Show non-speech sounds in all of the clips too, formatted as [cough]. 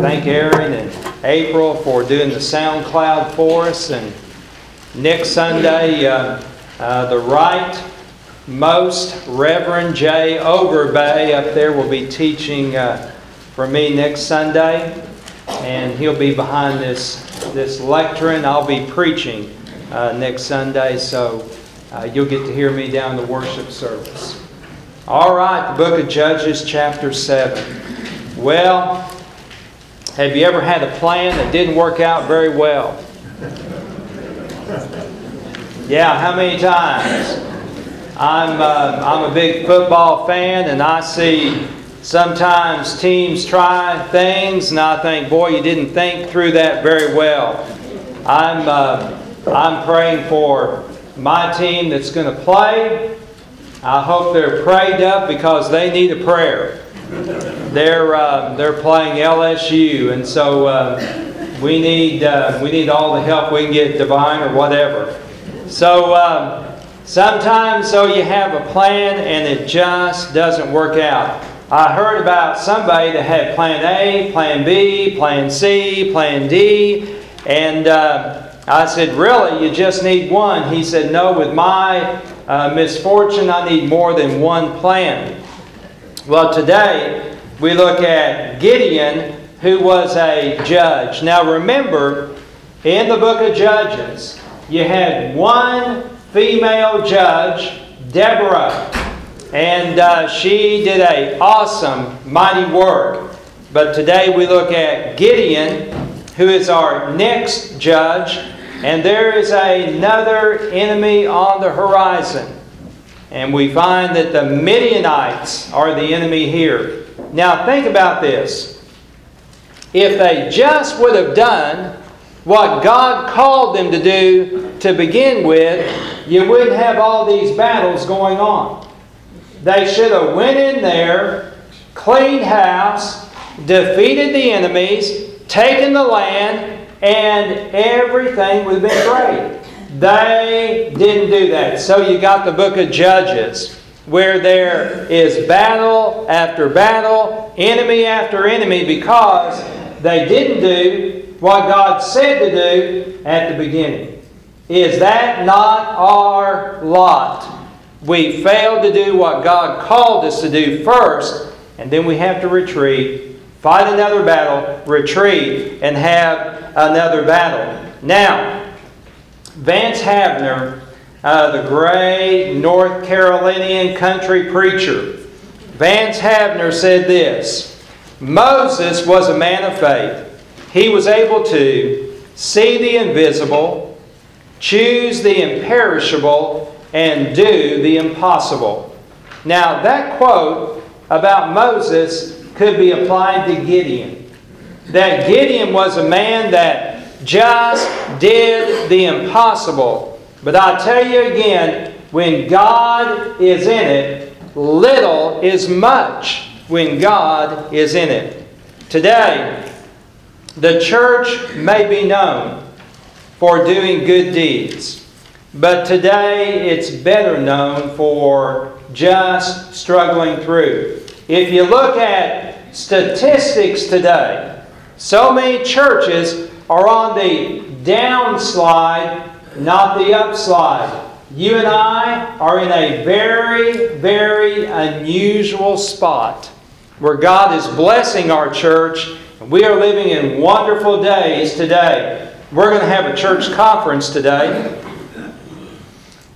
thank Aaron and April for doing the SoundCloud for us. And next Sunday, uh, uh, the right most Reverend Jay Overbay up there will be teaching uh, for me next Sunday, and he'll be behind this this lectern. I'll be preaching uh, next Sunday, so uh, you'll get to hear me down the worship service. All right, the book of Judges, chapter 7. Well, have you ever had a plan that didn't work out very well? Yeah, how many times? I'm, uh, I'm a big football fan, and I see sometimes teams try things, and I think, boy, you didn't think through that very well. I'm, uh, I'm praying for my team that's going to play. I hope they're prayed up because they need a prayer. They're, uh, they're playing LSU, and so uh, we, need, uh, we need all the help we can get, divine or whatever. So, um, Sometimes, so you have a plan and it just doesn't work out. I heard about somebody that had plan A, plan B, plan C, plan D, and uh, I said, Really? You just need one? He said, No, with my uh, misfortune, I need more than one plan. Well, today we look at Gideon, who was a judge. Now, remember, in the book of Judges, you had one female judge, Deborah. And uh, she did a awesome, mighty work. But today we look at Gideon, who is our next judge. And there is another enemy on the horizon. And we find that the Midianites are the enemy here. Now, think about this. If they just would have done what God called them to do to begin with, you wouldn't have all these battles going on. They should have went in there, cleaned house, defeated the enemies, taken the land, and everything would have been great. They didn't do that. So you got the book of Judges, where there is battle after battle, enemy after enemy, because they didn't do what God said to do at the beginning. Is that not our lot? We failed to do what God called us to do first, and then we have to retreat, fight another battle, retreat, and have another battle. Now, Vance Havner, uh, the great North Carolinian country preacher, Vance Havner said this Moses was a man of faith he was able to see the invisible, choose the imperishable, and do the impossible. Now, that quote about Moses could be applied to Gideon. That Gideon was a man that just did the impossible. But I tell you again, when God is in it, little is much when God is in it. Today, the church may be known for doing good deeds, but today it's better known for just struggling through. If you look at statistics today, so many churches are on the downslide, not the upslide. You and I are in a very, very unusual spot where God is blessing our church we are living in wonderful days today. We're going to have a church conference today.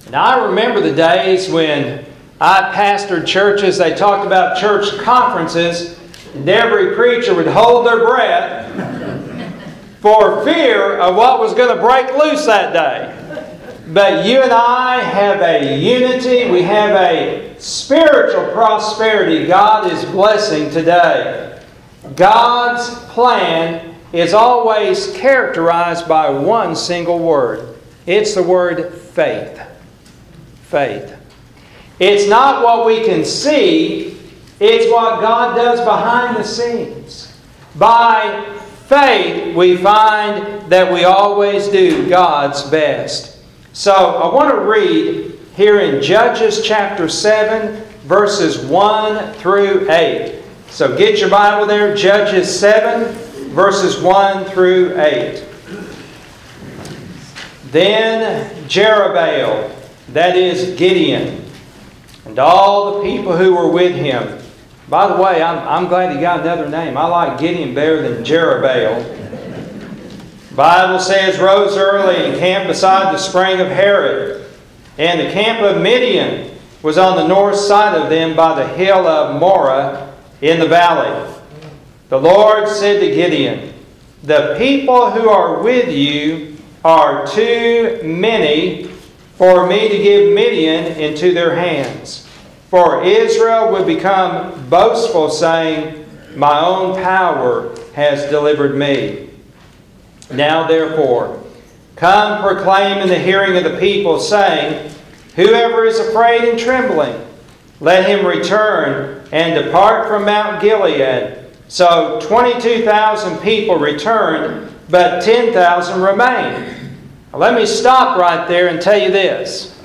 And I remember the days when I pastored churches, they talked about church conferences, and every preacher would hold their breath for fear of what was going to break loose that day. But you and I have a unity, we have a spiritual prosperity God is blessing today. God's plan is always characterized by one single word it's the word faith. Faith. It's not what we can see, it's what God does behind the scenes. By faith, we find that we always do God's best. So I want to read here in Judges chapter 7, verses 1 through 8. So get your Bible there, Judges 7, verses 1 through 8. Then Jerubbaal, that is Gideon, and all the people who were with him. By the way, I'm, I'm glad he got another name. I like Gideon better than Jerubbaal. Bible says, rose early and camped beside the spring of Harod. And the camp of Midian was on the north side of them by the hill of Moreh in the valley. The Lord said to Gideon, The people who are with you are too many for me to give Midian into their hands. For Israel would become boastful, saying, My own power has delivered me. Now, therefore, come proclaim in the hearing of the people, saying, Whoever is afraid and trembling, let him return and depart from Mount Gilead. So 22,000 people returned, but 10,000 remained. Let me stop right there and tell you this.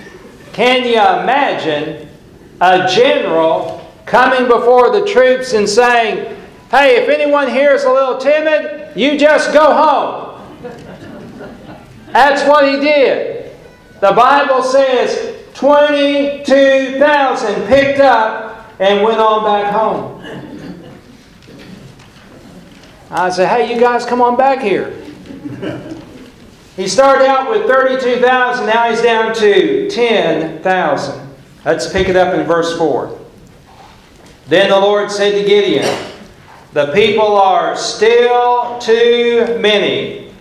Can you imagine a general coming before the troops and saying, Hey, if anyone here is a little timid, you just go home? That's what he did. The Bible says 22,000 picked up and went on back home. I said, hey, you guys come on back here. He started out with 32,000, now he's down to 10,000. Let's pick it up in verse 4. Then the Lord said to Gideon, The people are still too many.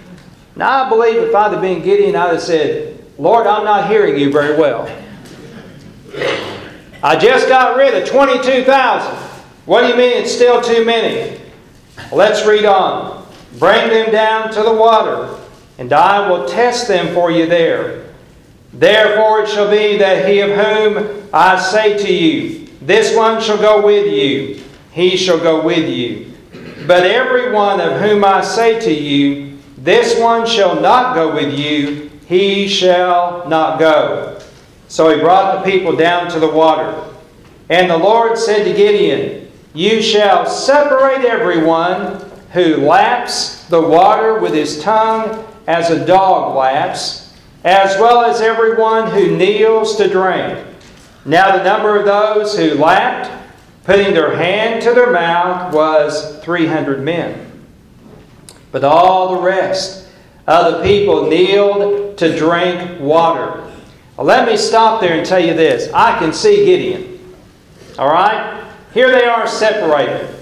Now I believe if I'd have been Gideon, I'd have said, Lord, I'm not hearing you very well. I just got rid of 22,000. What do you mean it's still too many? Let's read on. Bring them down to the water, and I will test them for you there. Therefore it shall be that he of whom I say to you, This one shall go with you, he shall go with you. But every one of whom I say to you, This one shall not go with you, he shall not go. So he brought the people down to the water. And the Lord said to Gideon, You shall separate everyone who laps the water with his tongue as a dog laps, as well as everyone who kneels to drink. Now the number of those who lapped, putting their hand to their mouth, was 300 men. But all the rest of the people kneeled to drink water. Let me stop there and tell you this. I can see Gideon. All right? Here they are separated.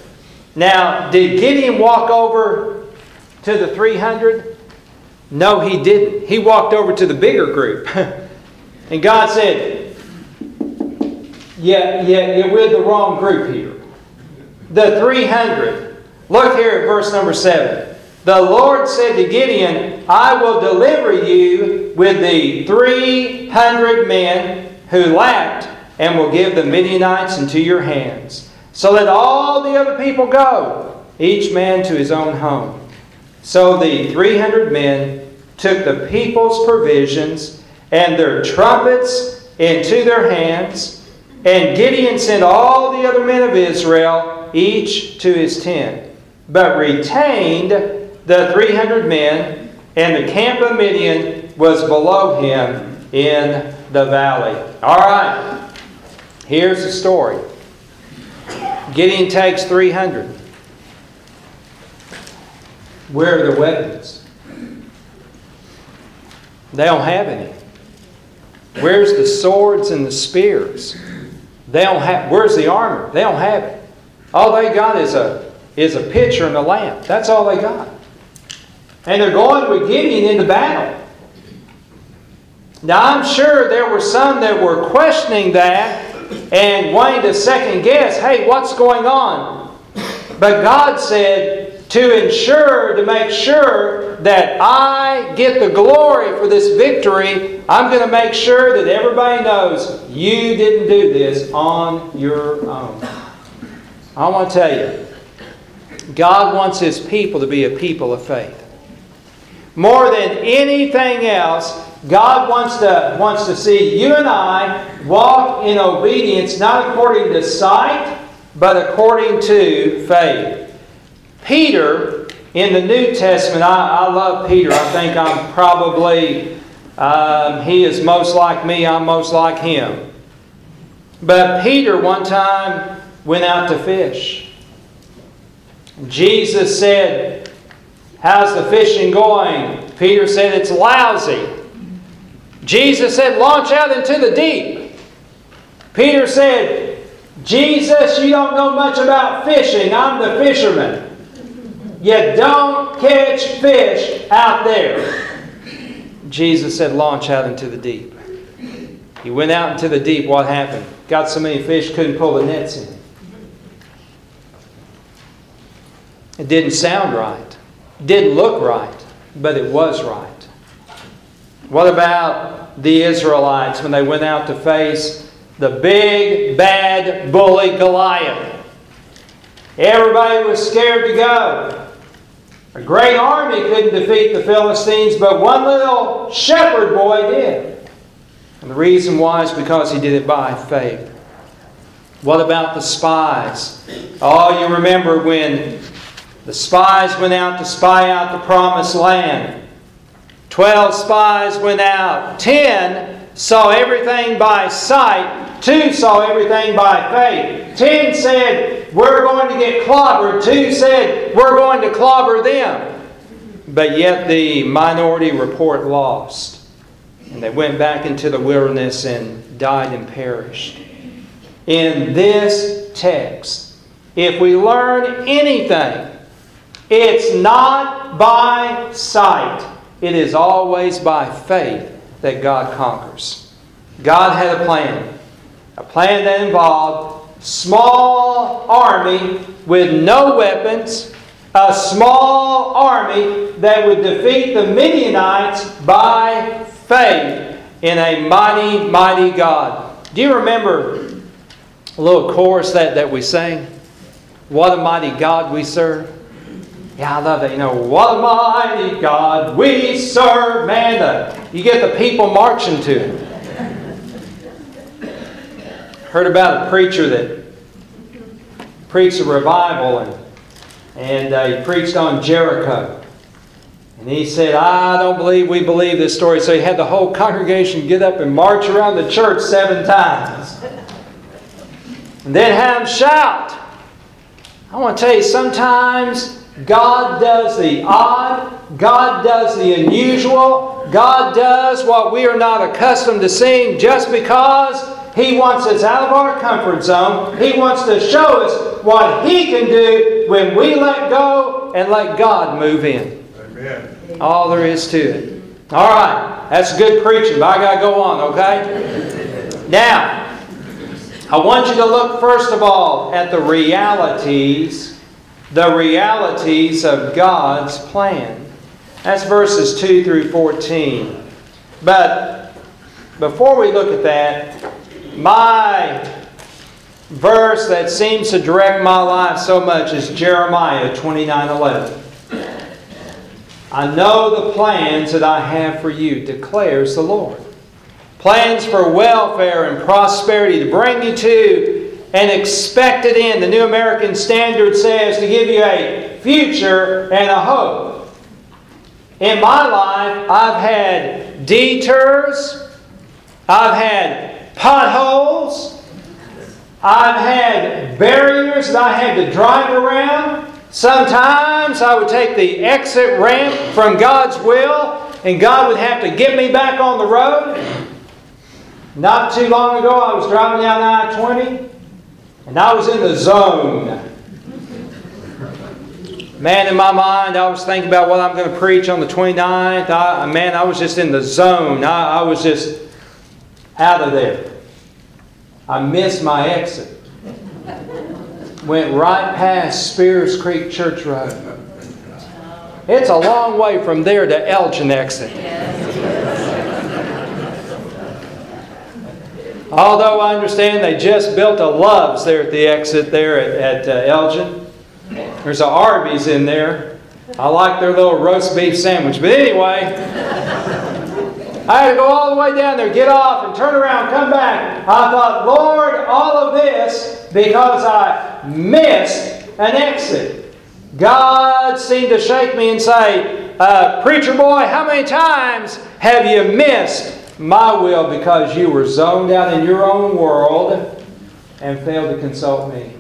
Now, did Gideon walk over to the 300? No, he didn't. He walked over to the bigger group. [laughs] and God said, Yeah, yeah, yeah, we're the wrong group here. The 300. Look here at verse number 7. The Lord said to Gideon, I will deliver you with the 300 men who lapped and will give the Midianites into your hands. So let all the other people go, each man to his own home. So the 300 men took the people's provisions and their trumpets into their hands, and Gideon sent all the other men of Israel, each to his tent, but retained the 300 men, and the camp of Midian was below him in the valley. All right, here's the story Gideon takes 300. Where are the weapons? They don't have any. Where's the swords and the spears? They don't have. Where's the armor? They don't have it. All they got is a is a pitcher and a lamp. That's all they got. And they're going with Gideon into battle. Now, I'm sure there were some that were questioning that and wanting to second guess hey, what's going on? But God said, to ensure, to make sure that I get the glory for this victory, I'm going to make sure that everybody knows you didn't do this on your own. I want to tell you, God wants His people to be a people of faith. More than anything else, God wants to, wants to see you and I walk in obedience, not according to sight, but according to faith. Peter, In the New Testament, I, I love Peter. I think I'm probably, um, he is most like me, I'm most like him. But Peter, one time, went out to fish. Jesus said, How's the fishing going? Peter said, It's lousy. Jesus said, Launch out into the deep. Peter said, Jesus, you don't know much about fishing. I'm the fisherman. You don't catch fish out there. Jesus said, Launch out into the deep. He went out into the deep. What happened? Got so many fish, couldn't pull the nets in. It didn't sound right. it Didn't look right, but it was right. What about the Israelites when they went out to face the big, bad bully Goliath? Everybody was scared to go. A great army couldn't defeat the Philistines, but one little shepherd boy did. And the reason why is because he did it by faith. What about the spies? Oh, you remember when the spies went out to spy out the promised land. Twelve spies went out. Ten saw everything by sight. Two saw everything by faith. Ten said, We're going to get clobbered. Two said, We're going to clobber them. But yet the minority report lost. And they went back into the wilderness and died and perished. In this text, if we learn anything, it's not by sight, it is always by faith that God conquers. God had a plan, a plan that involved small army with no weapons, a small army that would defeat the Midianites by faith in a mighty, mighty God. Do you remember a little chorus that, that we sang? What a mighty God we serve. Yeah, I love that. You know, what a mighty God we serve. Man, the, you get the people marching to it. Heard about a preacher that preached a revival and, and uh, he preached on Jericho. And he said, I don't believe we believe this story. So he had the whole congregation get up and march around the church seven times. And then have them shout. I want to tell you, sometimes God does the odd, God does the unusual, God does what we are not accustomed to seeing just because He wants us out of our comfort zone. He wants to show us what He can do when we let go and let God move in. Amen. All there is to it. All right, that's good preaching, but I got to go on, okay? Now, I want you to look first of all at the realities the realities of God's plan. That's verses 2 through 14. But before we look at that, my verse that seems to direct my life so much is Jeremiah 29 11. I know the plans that I have for you, declares the Lord. Plans for welfare and prosperity to bring you to and expected in. The New American Standard says to give you a future and a hope. In my life, I've had detours, I've had potholes, I've had barriers that I had to drive around. Sometimes I would take the exit ramp from God's will, and God would have to get me back on the road. Not too long ago, I was driving down I 20 and I was in the zone. Man, in my mind, I was thinking about what I'm going to preach on the 29th. I, man, I was just in the zone. I, I was just out of there. I missed my exit. Went right past Spears Creek Church Road. It's a long way from there to Elgin exit. Although I understand they just built a Love's there at the exit there at, at uh, Elgin. There's a Arby's in there. I like their little roast beef sandwich. But anyway, I had to go all the way down there, get off, and turn around, come back. I thought, Lord, all of this because I missed an exit. God seemed to shake me and say, uh, Preacher boy, how many times have you missed my will because you were zoned out in your own world and failed to consult me?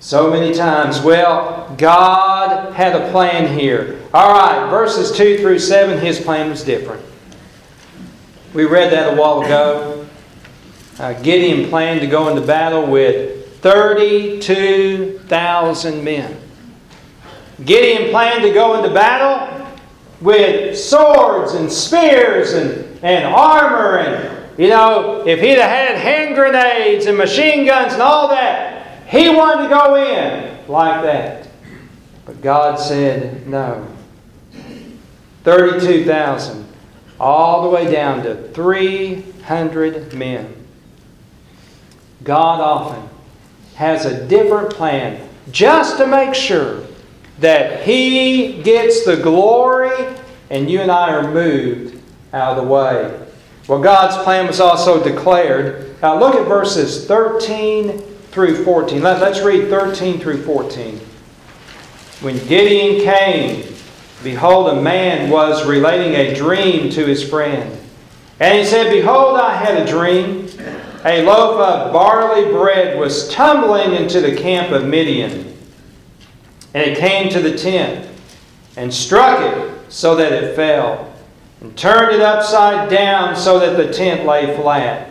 So many times. Well, God had a plan here. All right, verses 2 through 7, his plan was different. We read that a while ago. Uh, Gideon planned to go into battle with 32,000 men. Gideon planned to go into battle with swords and spears and, and armor and, you know, if he'd have had hand grenades and machine guns and all that, he wanted to go in like that. But God said no. 32,000, all the way down to 300 men. God often has a different plan just to make sure that He gets the glory and you and I are moved out of the way. Well, God's plan was also declared. Now, look at verses 13 through 14. Let, us read 13 through 14. When Gideon came, behold, a man was relating a dream to his friend. And he said, Behold, I had a dream. A loaf of barley bread was tumbling into the camp of Midian. And it came to the tent and struck it so that it fell, and turned it upside down so that the tent lay flat.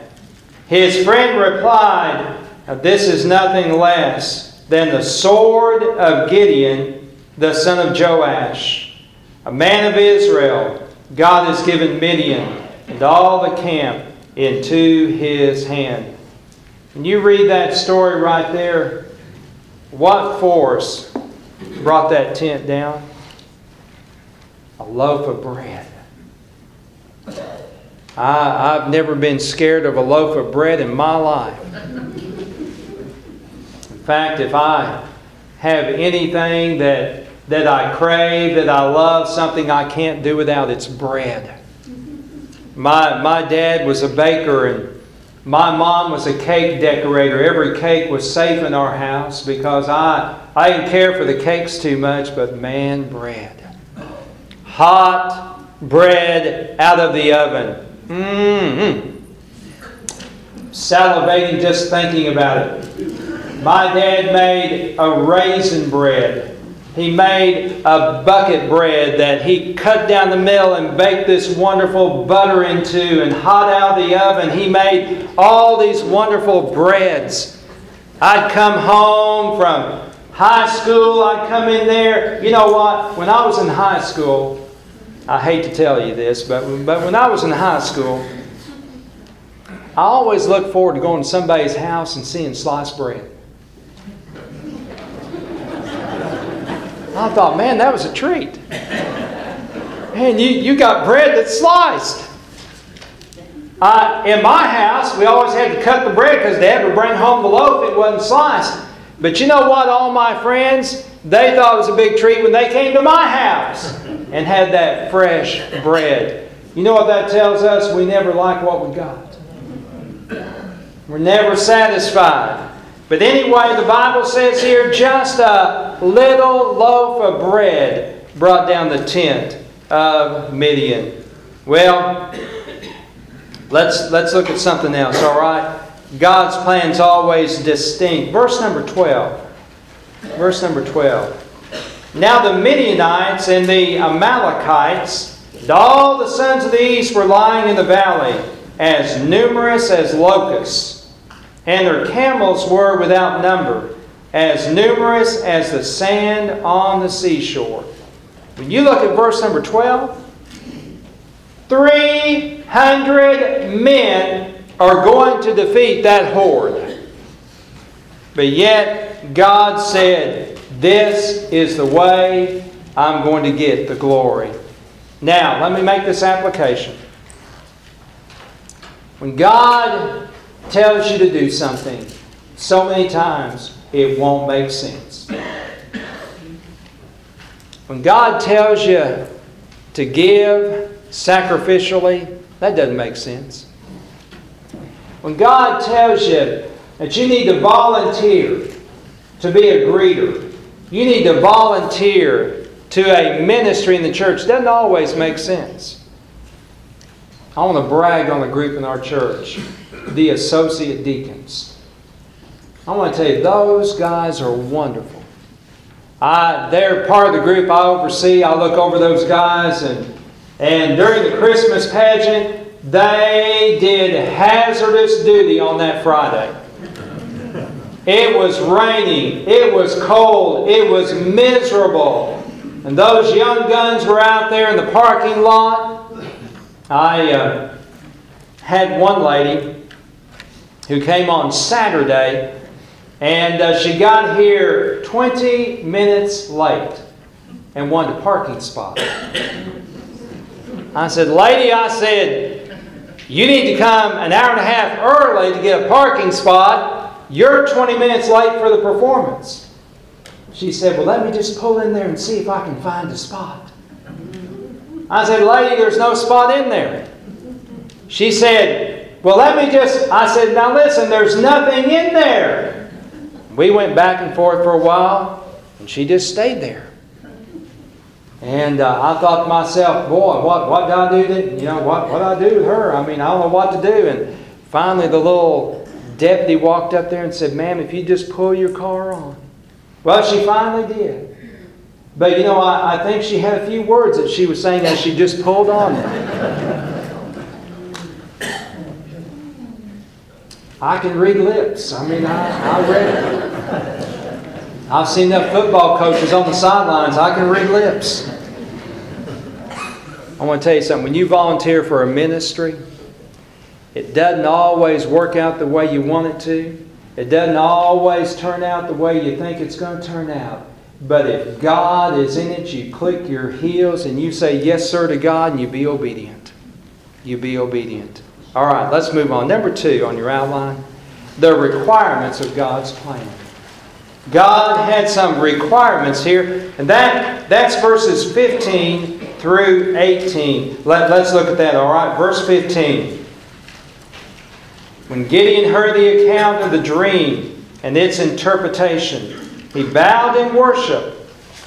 His friend replied, This is nothing less than the sword of Gideon, the son of Joash, a man of Israel. God has given Midian and all the camp into his hand. When you read that story right there, what force brought that tent down? A loaf of bread. I, I've never been scared of a loaf of bread in my life. In fact, if I have anything that, that I crave, that I love, something I can't do without, it's bread. My, my dad was a baker and my mom was a cake decorator. Every cake was safe in our house because I, I didn't care for the cakes too much, but man, bread. Hot bread out of the oven. Mmm. Salivating just thinking about it. My dad made a raisin bread he made a bucket bread that he cut down the middle and baked this wonderful butter into and hot out of the oven. He made all these wonderful breads. I'd come home from high school, I'd come in there. You know what? When I was in high school, I hate to tell you this, but, but when I was in high school, I always looked forward to going to somebody's house and seeing sliced bread. I thought, man, that was a treat. Man, you, you got bread that's sliced. Uh, in my house, we always had to cut the bread because Dad would bring home the loaf, it wasn't sliced. But you know what, all my friends, they thought it was a big treat when they came to my house and had that fresh bread. You know what that tells us? We never like what we got. We're never satisfied. But anyway, the Bible says here just a little loaf of bread brought down the tent of Midian. Well, let's, let's look at something else, all right? God's plan's always distinct. Verse number 12. Verse number 12. Now the Midianites and the Amalekites and all the sons of the east were lying in the valley, as numerous as locusts and their camels were without number, as numerous as the sand on the seashore. When you look at verse number 12, 300 men are going to defeat that horde. But yet, God said, This is the way I'm going to get the glory. Now, let me make this application. When God tells you to do something, so many times it won't make sense. When God tells you to give sacrificially, that doesn't make sense. When God tells you that you need to volunteer to be a greeter, you need to volunteer to a ministry in the church. Doesn't always make sense. I want to brag on the group in our church, the associate deacons. I want to tell you, those guys are wonderful. I, they're part of the group I oversee. I look over those guys, and, and during the Christmas pageant, they did hazardous duty on that Friday. It was raining, it was cold, it was miserable. And those young guns were out there in the parking lot. I uh, had one lady who came on Saturday, and uh, she got here 20 minutes late and wanted a parking spot. I said, Lady, I said, you need to come an hour and a half early to get a parking spot you're 20 minutes late for the performance. She said, Well, let me just pull in there and see if I can find a spot. I said, Lady, there's no spot in there. She said, Well, let me just. I said, Now listen, there's nothing in there. We went back and forth for a while, and she just stayed there. And uh, I thought to myself, boy, what, what did I do? To, you know, what, what did I do with her? I mean, I don't know what to do. And finally, the little deputy walked up there and said, Ma'am, if you just pull your car on. Well, she finally did. But you know, I, I think she had a few words that she was saying as she just pulled on I can read lips. I mean, I, I read it. I've seen enough football coaches on the sidelines. I can read lips. I want to tell you something. When you volunteer for a ministry, it doesn't always work out the way you want it to. It doesn't always turn out the way you think it's going to turn out. But if God is in it, you click your heels and you say yes, sir, to God, and you be obedient. You be obedient. All right, let's move on. Number two on your outline the requirements of God's plan. God had some requirements here, and that, that's verses 15 through 18. Let, let's look at that, all right? Verse 15. When Gideon heard the account of the dream and its interpretation, he bowed in worship.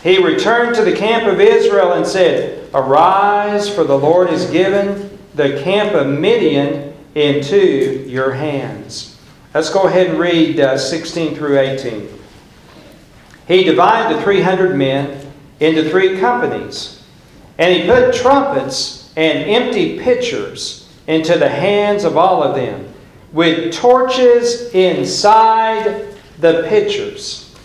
He returned to the camp of Israel and said, Arise, for the Lord is given the camp of Midian into your hands. Let's go ahead and read uh, 16 through 18. He divided the 300 men into three companies, and he put trumpets and empty pitchers into the hands of all of them with torches inside the pitchers.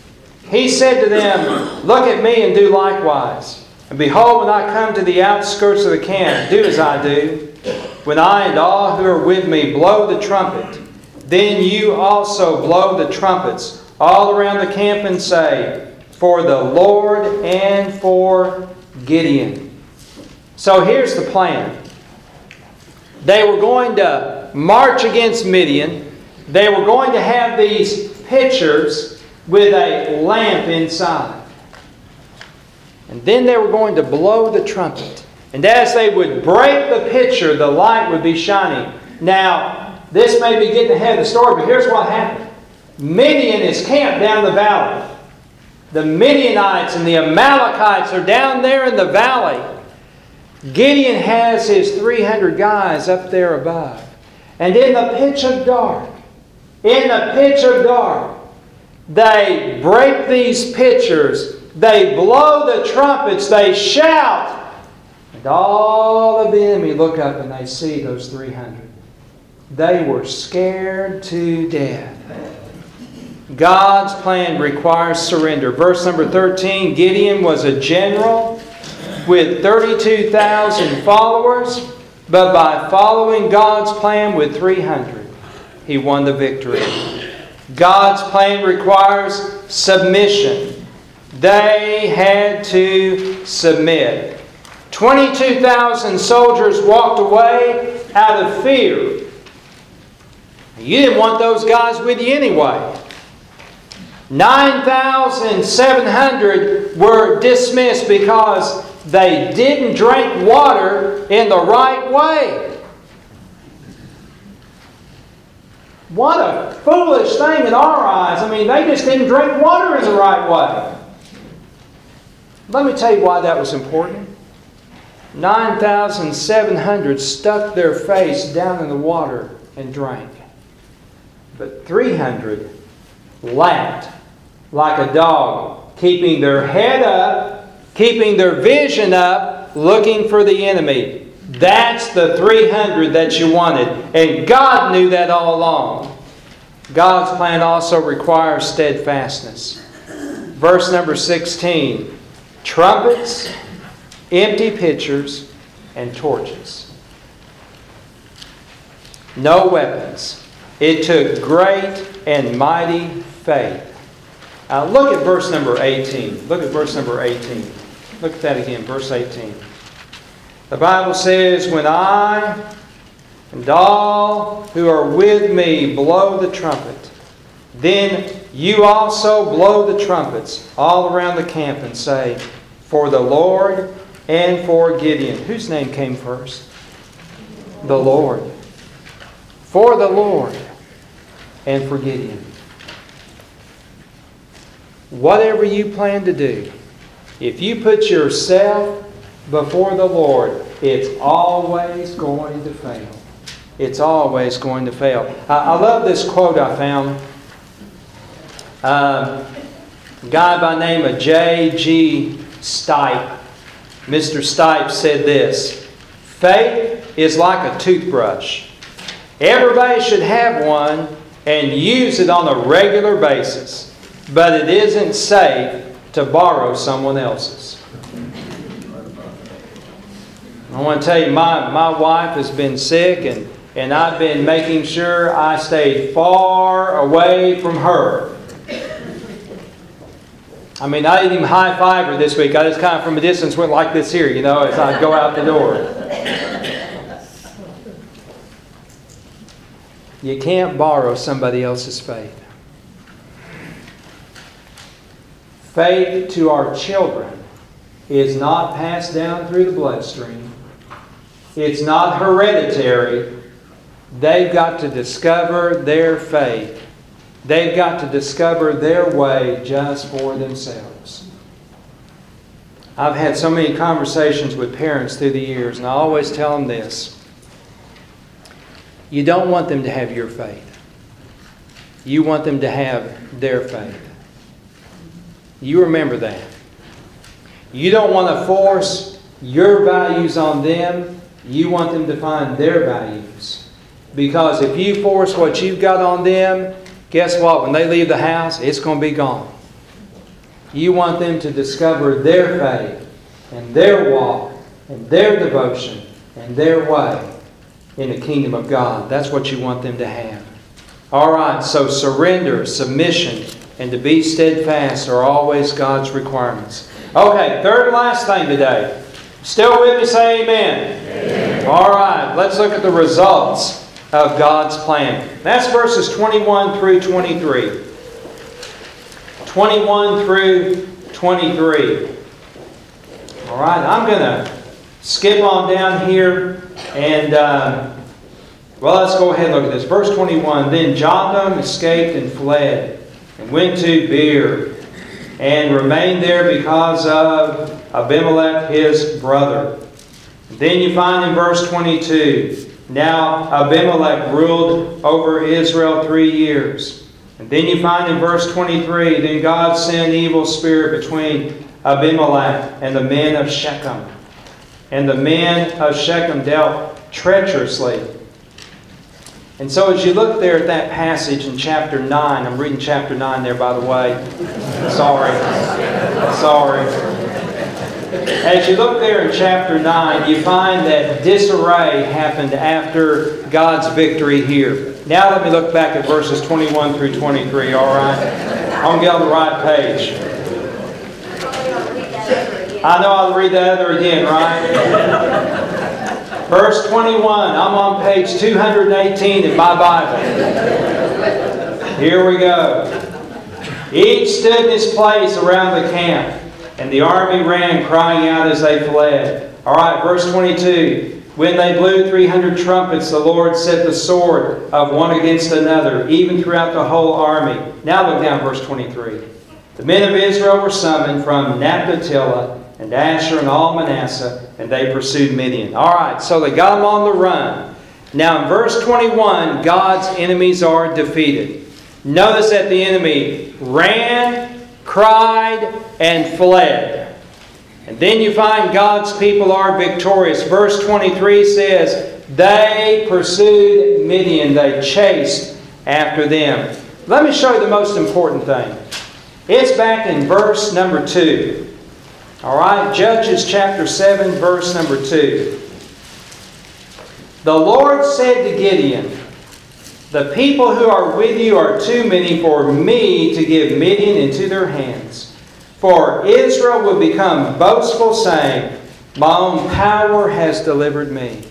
He said to them, Look at me and do likewise. And behold, when I come to the outskirts of the camp, do as I do. When I and all who are with me blow the trumpet, then you also blow the trumpets all around the camp and say, For the Lord and for Gideon. So here's the plan. They were going to march against Midian, they were going to have these pitchers with a lamp inside. And then they were going to blow the trumpet. And as they would break the pitcher, the light would be shining. Now, this may be getting ahead of the story, but here's what happened Midian is camped down the valley. The Midianites and the Amalekites are down there in the valley. Gideon has his 300 guys up there above. And in the pitch of dark, in the pitch of dark, they break these pitchers, they blow the trumpets, they shout, and all of the enemy look up and they see those 300. They were scared to death. God's plan requires surrender. Verse number 13 Gideon was a general with 32,000 followers. But by following God's plan with 300, he won the victory. God's plan requires submission. They had to submit. 22,000 soldiers walked away out of fear. You didn't want those guys with you anyway. 9,700 were dismissed because they didn't drink water in the right way. What a foolish thing in our eyes. I mean, they just didn't drink water in the right way. Let me tell you why that was important. 9,700 stuck their face down in the water and drank. But 300 laughed like a dog, keeping their head up, keeping their vision up, looking for the enemy. That's the 300 that you wanted. And God knew that all along. God's plan also requires steadfastness. Verse number 16 trumpets, empty pitchers, and torches. No weapons. It took great and mighty faith. Uh, look at verse number 18. Look at verse number 18. Look at that again, verse 18. The Bible says, When I and all who are with me blow the trumpet, then you also blow the trumpets all around the camp and say, For the Lord and for Gideon. Whose name came first? The Lord. For the Lord and for Gideon. Whatever you plan to do, if you put yourself before the Lord, it's always going to fail. It's always going to fail. I, I love this quote I found. Uh, a guy by name of J.G. Stipe. Mr. Stipe said this Faith is like a toothbrush. Everybody should have one and use it on a regular basis, but it isn't safe to borrow someone else's. I want to tell you, my, my wife has been sick, and, and I've been making sure I stay far away from her. I mean, I didn't even high five her this week. I just kind of from a distance went like this here, you know, as I go out the door. You can't borrow somebody else's faith. Faith to our children is not passed down through the bloodstream. It's not hereditary. They've got to discover their faith. They've got to discover their way just for themselves. I've had so many conversations with parents through the years, and I always tell them this you don't want them to have your faith, you want them to have their faith. You remember that. You don't want to force your values on them. You want them to find their values. Because if you force what you've got on them, guess what? When they leave the house, it's going to be gone. You want them to discover their faith and their walk and their devotion and their way in the kingdom of God. That's what you want them to have. All right, so surrender, submission, and to be steadfast are always God's requirements. Okay, third and last thing today. Still with me? Say amen. amen. All right, let's look at the results of God's plan. That's verses 21 through 23. 21 through 23. All right, I'm going to skip on down here and, uh, well, let's go ahead and look at this. Verse 21 Then Jotham escaped and fled and went to Beer and remained there because of Abimelech his brother. Then you find in verse 22 Now Abimelech ruled over Israel three years. And then you find in verse 23 Then God sent evil spirit between Abimelech and the men of Shechem. And the men of Shechem dealt treacherously and so, as you look there at that passage in chapter 9, I'm reading chapter 9 there, by the way. Sorry. Sorry. As you look there in chapter 9, you find that disarray happened after God's victory here. Now, let me look back at verses 21 through 23, all right? I'm going to get on the right page. I know I'll read that other again, right? Verse 21. I'm on page 218 in my Bible. Here we go. Each stood in his place around the camp, and the army ran, crying out as they fled. All right, verse 22. When they blew 300 trumpets, the Lord set the sword of one against another, even throughout the whole army. Now look down, verse 23. The men of Israel were summoned from Naphtali and Asher and all Manasseh, and they pursued Midian. All right, so they got them on the run. Now in verse 21, God's enemies are defeated. Notice that the enemy ran, cried, and fled. And then you find God's people are victorious. Verse 23 says, They pursued Midian, they chased after them. Let me show you the most important thing. It's back in verse number 2. All right, Judges chapter 7, verse number 2. The Lord said to Gideon, The people who are with you are too many for me to give Midian into their hands. For Israel will become boastful, saying, My own power has delivered me.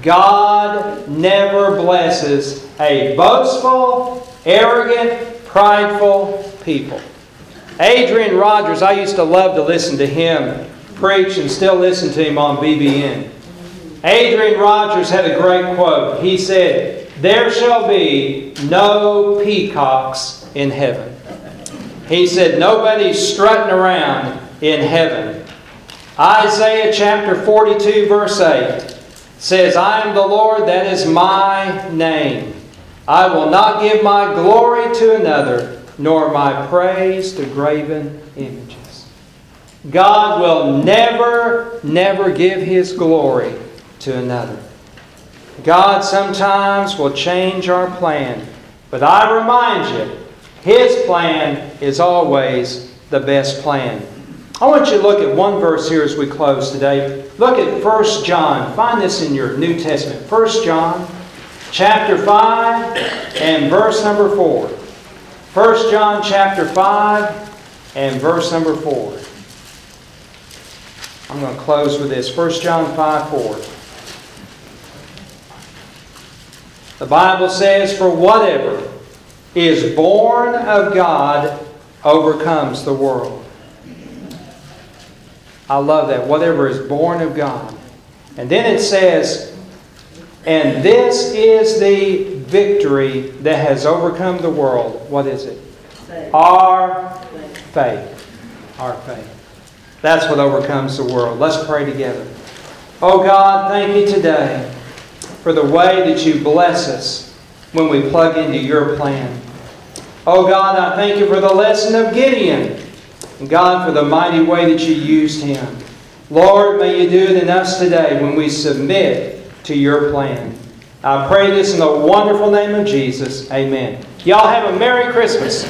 God never blesses a boastful, arrogant, prideful people. Adrian Rogers, I used to love to listen to him preach and still listen to him on BBN. Adrian Rogers had a great quote. He said, There shall be no peacocks in heaven. He said, Nobody's strutting around in heaven. Isaiah chapter 42, verse 8 says, I am the Lord, that is my name. I will not give my glory to another, nor my praise to graven images. God will never, never give his glory to another. God sometimes will change our plan, but I remind you, his plan is always the best plan. I want you to look at one verse here as we close today. Look at 1 John. Find this in your New Testament. 1 John chapter 5 and verse number 4. 1 John chapter 5 and verse number 4. I'm going to close with this. 1 John 5 4. The Bible says, For whatever is born of God overcomes the world. I love that. Whatever is born of God. And then it says, And this is the victory that has overcome the world. What is it? Faith. Our faith. Our faith. That's what overcomes the world. Let's pray together. Oh God, thank you today for the way that you bless us when we plug into your plan. Oh God, I thank you for the lesson of Gideon. And God, for the mighty way that you used him. Lord, may you do it in us today when we submit to your plan. I pray this in the wonderful name of Jesus. Amen. Y'all have a Merry Christmas.